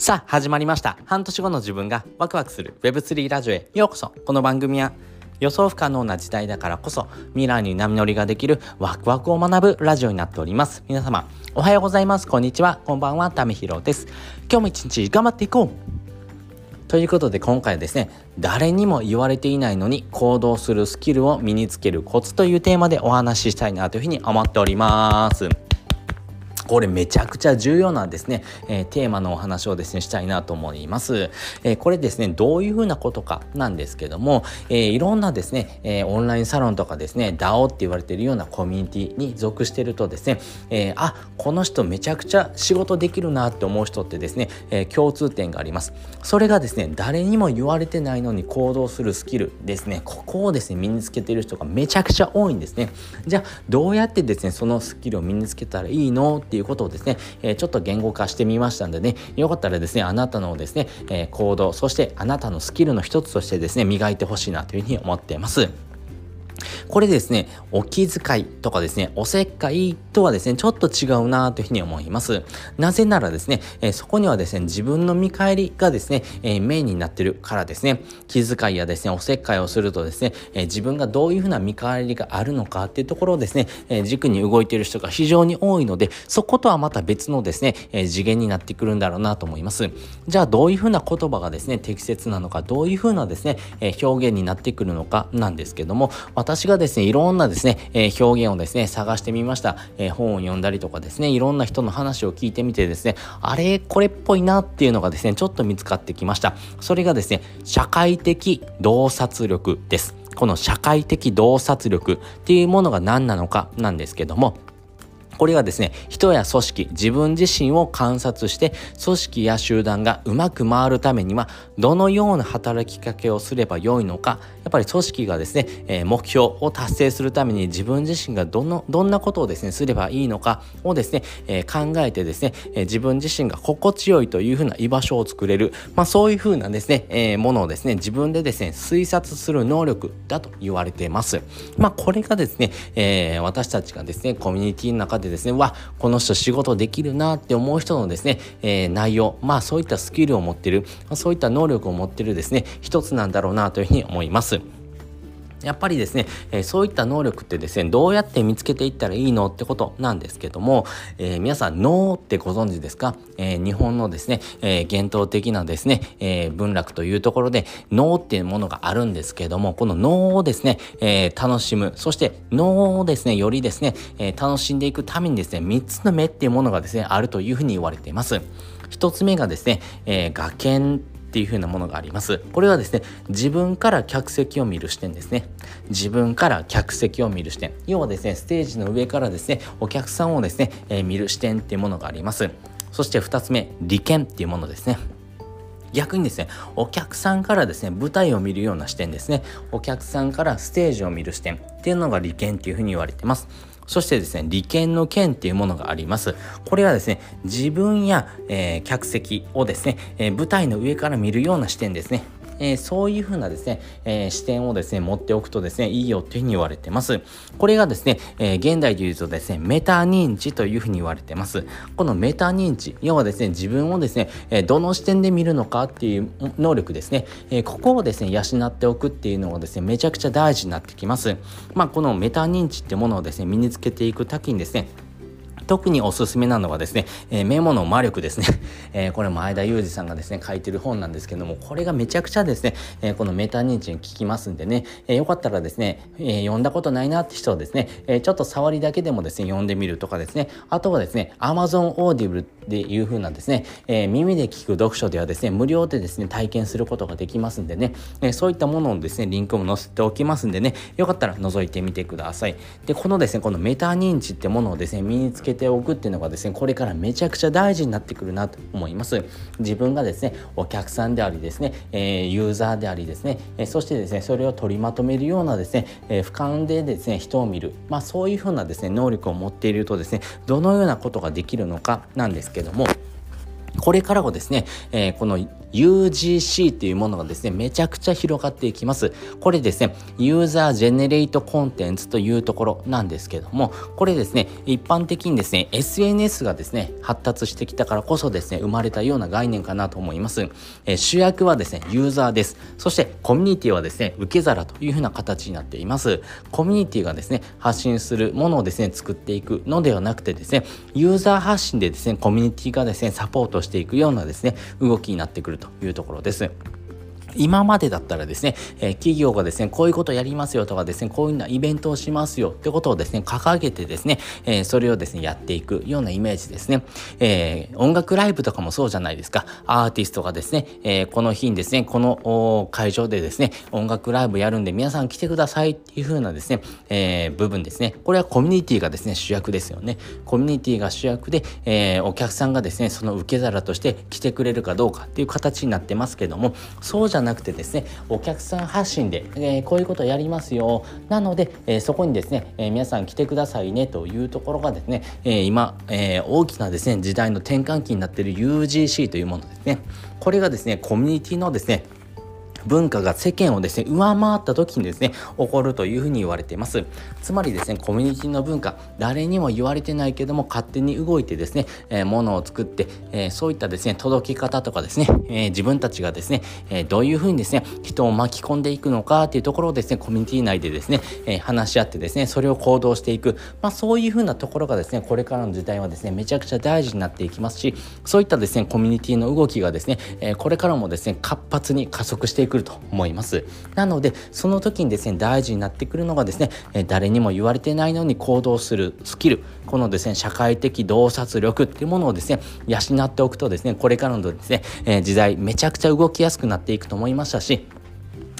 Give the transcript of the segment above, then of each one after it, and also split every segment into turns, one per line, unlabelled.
さあ、始まりました。半年後の自分がワクワクする Web3 ラジオへようこそ。この番組は予想不可能な時代だからこそ未来に波乗りができるワクワクを学ぶラジオになっております。皆様、おはようございます。こんにちは。こんばんは。ためひろです。今日も一日頑張っていこうということで今回はですね、誰にも言われていないのに行動するスキルを身につけるコツというテーマでお話ししたいなというふうに思っております。これめちゃくちゃ重要なですね、えー、テーマのお話をですね、したいなと思います。えー、これですね、どういうふうなことかなんですけども、えー、いろんなですね、えオンラインサロンとかですね、DAO って言われているようなコミュニティに属してるとですね、えあ、この人めちゃくちゃ仕事できるなって思う人ってですね、え共通点があります。それがですね、誰にも言われてないのに行動するスキルですね、ここをですね、身につけてる人がめちゃくちゃ多いんですね。じゃあ、どうやってですね、そのスキルを身につけたらいいのっていういうことをですね、えー、ちょっと言語化してみましたんでね、よかったらですね、あなたのですね、えー、行動、そしてあなたのスキルの一つとしてですね、磨いてほしいなというふうに思っています。これですね、お気遣いとかですね、おせっかいとはですね、ちょっと違うなというふうに思います。なぜならですね、え、そこにはですね、自分の見返りがですね、え、メインになってるからですね、気遣いやですね、おせっかいをするとですね、え、自分がどういうふうな見返りがあるのかっていうところをですね、え軸に動いている人が非常に多いので、そことはまた別のですね、え次元になってくるんだろうなと思います。じゃあ、どういうふうな言葉がですね、適切なのか、どういうふうなですね、え表現になってくるのかなんですけども、私がですね、いろんなですね、えー、表現をですね、探してみました。えー、本を読んだりとかですね、いろんな人の話を聞いてみてですね、あれ、これっぽいなっていうのがですね、ちょっと見つかってきました。それがですね、社会的洞察力です。この社会的洞察力っていうものが何なのかなんですけども、これがですね、人や組織、自分自身を観察して、組織や集団がうまく回るためには、どのような働きかけをすればよいのか、っぱり組織がですね、えー、目標を達成するために自分自身がどの、どんなことをですね、すればいいのかをですね、えー、考えてですね、えー、自分自身が心地よいというふうな居場所を作れる、まあそういうふうなですね、えものをですね、自分でですね、推察する能力だと言われています。まあこれがですね、え私たちがですね、コミュニティの中でですね、わ、この人仕事できるなって思う人のですね、えー、内容、まあそういったスキルを持ってる、そういった能力を持ってるですね、一つなんだろうなというふうに思います。やっぱりですね、え、そういった能力ってですね、どうやって見つけていったらいいのってことなんですけども、えー、皆さん脳ってご存知ですか、えー、日本のですね、え伝統的なですね、え文楽というところで脳っていうものがあるんですけども、この脳をですね、え楽しむ、そして脳をですね、よりですね、え楽しんでいくためにですね、3つの目っていうものがですね、あるというふうに言われています。1つ目がですね、えー、画っていう風なものがあります。これはですね、自分から客席を見る視点ですね。自分から客席を見る視点。要はですね、ステージの上からですね、お客さんをですね、えー、見る視点っていうものがあります。そして2つ目、利権っていうものですね。逆にですね、お客さんからですね、舞台を見るような視点ですね。お客さんからステージを見る視点っていうのが利権っていうふうに言われてます。そしてですね、利権の権っていうものがあります。これはですね、自分や、えー、客席をですね、えー、舞台の上から見るような視点ですね。えー、そういうふうなですね、えー、視点をですね、持っておくとですね、いいよっていうふうに言われてます。これがですね、えー、現代で言うとですね、メタ認知というふうに言われてます。このメタ認知、要はですね、自分をですね、えどの視点で見るのかっていう能力ですね、えここをですね、養っておくっていうのがですね、めちゃくちゃ大事になってきます。まあ、このメタ認知ってものをですね、身につけていく多岐にですね、特におすすめなのはですね、えー、メモの魔力ですね。えー、これ前田裕二さんがですね、書いてる本なんですけども、これがめちゃくちゃですね、えー、このメタ認知に効きますんでね、えよかったらですね、え読んだことないなって人はですね、えちょっと触りだけでもですね、読んでみるとかですね、あとはですね、Amazon Audible っていう風なですね、え耳で聞く読書ではですね、無料でですね、体験することができますんでね、えそういったものをですね、リンクも載せておきますんでね、よかったら覗いてみてください。で、このですね、このメタ認知ってものをですね、身につけておくっていうのがですねこれからめちゃくちゃ大事になってくるなと思います。自分がですねお客さんでありですね、えー、ユーザーでありですね、えー、そしてですねそれを取りまとめるようなですね、えー、俯瞰でですね人を見る。まあそういうふうなですね能力を持っているとですねどのようなことができるのかなんですけどけどもこれからもですね、えー、この UGC というものがですね、めちゃくちゃ広がっていきます。これですね、ユーザージェネレートコンテンツというところなんですけども、これですね、一般的にですね、SNS がですね、発達してきたからこそですね、生まれたような概念かなと思います。えー、主役はですね、ユーザーです。そしてコミュニティはですね、受け皿というふうな形になっています。コミュニティがですね、発信するものをですね、作っていくのではなくてですね、ユーザー発信でですね、コミュニティがですね、サポートしてていくようなですね、動きになってくるというところです。今までだったらですね、え、企業がですね、こういうことやりますよとかですね、こういうようなイベントをしますよってことをですね、掲げてですね、え、それをですね、やっていくようなイメージですね。えー、音楽ライブとかもそうじゃないですか。アーティストがですね、えこの日にですね、この会場でですね、音楽ライブやるんで皆さん来てくださいっていう風なですね、え部分ですね。これはコミュニティがですね、主役ですよね。コミュニティが主役で、えお客さんがですね、その受け皿として来てくれるかどうかっていう形になってますけども、そうじゃなくてですねお客さん発信で、えー、こういうことやりますよ。なので、えー、そこにですね、えー、皆さん来てくださいねというところがですね、え今、え大きなですね時代の転換期になっている UGC というものですね。これがですねコミュニティのですね文化が世間をですね、上回った時にですね、起こるというふうに言われています。つまりですね、コミュニティの文化、誰にも言われてないけども、勝手に動いてですね、えー、ものを作って、えー、そういったですね、届き方とかですね、えー、自分たちがですね、えどういうふうにですね、人を巻き込んでいくのかっていうところをですね、コミュニティ内でですね、え話し合ってですね、それを行動していく。まあそういうふうなところがですね、これからの時代はですね、めちゃくちゃ大事になっていきますし、そういったですね、コミュニティの動きがですね、えこれからもですね、活発に加速していくると思います。なので、その時にですね、大事になってくるのがですね、誰にも言われてないのに行動するスキル、このですね、社会的洞察力っていうものをですね、養っておくとですね、これからのですね、時代めちゃくちゃ動きやすくなっていくと思いましたし、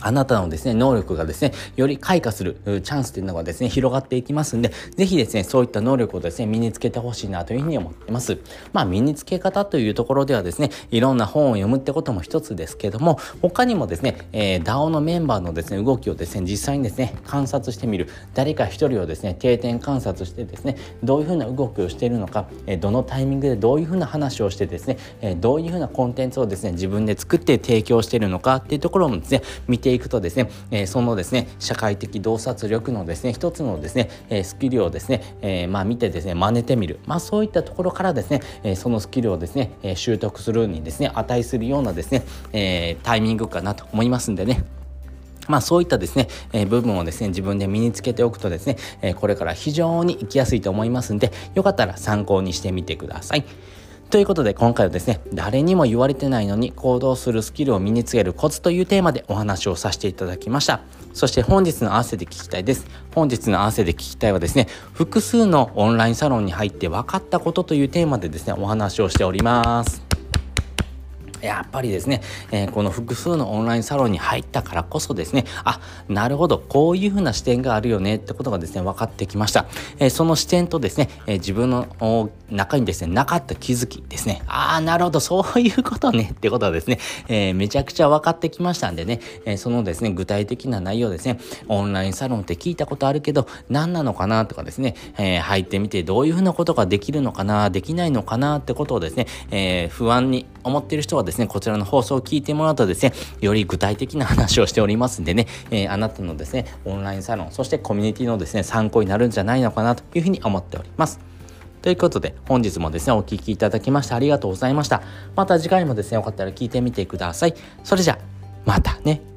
あなたのですね、能力がですね、より開花するチャンスというのがですね、広がっていきますんで、ぜひですね、そういった能力をですね、身につけてほしいなというふうに思ってます。まあ、身につけ方というところではですね、いろんな本を読むってことも一つですけども、他にもですね、えー、DAO のメンバーのですね、動きをですね、実際にですね、観察してみる。誰か一人をですね、定点観察してですね、どういうふうな動きをしているのか、え、どのタイミングでどういうふうな話をしてですね、え、どういうふうなコンテンツをですね、自分で作って提供しているのかっていうところもですね、見てていくとですね、えー、そのですね社会的洞察力のですね一つのですね、えー、スキルをですね、えー、まあ見てですね真似てみるまあそういったところからですね、えー、そのスキルをですね、えー、習得するにですね値するようなですね、えー、タイミングかなと思いますんでねまあそういったですね、えー、部分をですね、自分で身につけておくとですね、えー、これから非常に生きやすいと思いますんで、よかったら参考にしてみてください。ということで今回はですね、誰にも言われてないのに行動するスキルを身につけるコツというテーマでお話をさせていただきました。そして本日の合わせて聞きたいです。本日の合わせて聞きたいはですね、複数のオンラインサロンに入って分かったことというテーマでですね、お話をしております。やっぱりですね、えー、この複数のオンラインサロンに入ったからこそですね、あ、なるほど、こういうふうな視点があるよねってことがですね、分かってきました。えー、その視点とですね、えー、自分の中にですね、なかった気づきですね、ああ、なるほど、そういうことねってことはですね、えめちゃくちゃ分かってきましたんでね、えそのですね、具体的な内容ですね、オンラインサロンって聞いたことあるけど、何なのかなとかですね、え入ってみてどういうふうなことができるのかな、できないのかなってことをですね、え不安に思ってる人はですねですね、こちらの放送を聞いてもらうとですね、より具体的な話をしておりますんでね、えー、あなたのですね、オンラインサロン、そしてコミュニティのですね、参考になるんじゃないのかなというふうに思っております。ということで、本日もですね、お聴きいただきましてありがとうございました。また次回もですね、よかったら聞いてみてください。それじゃ、またね。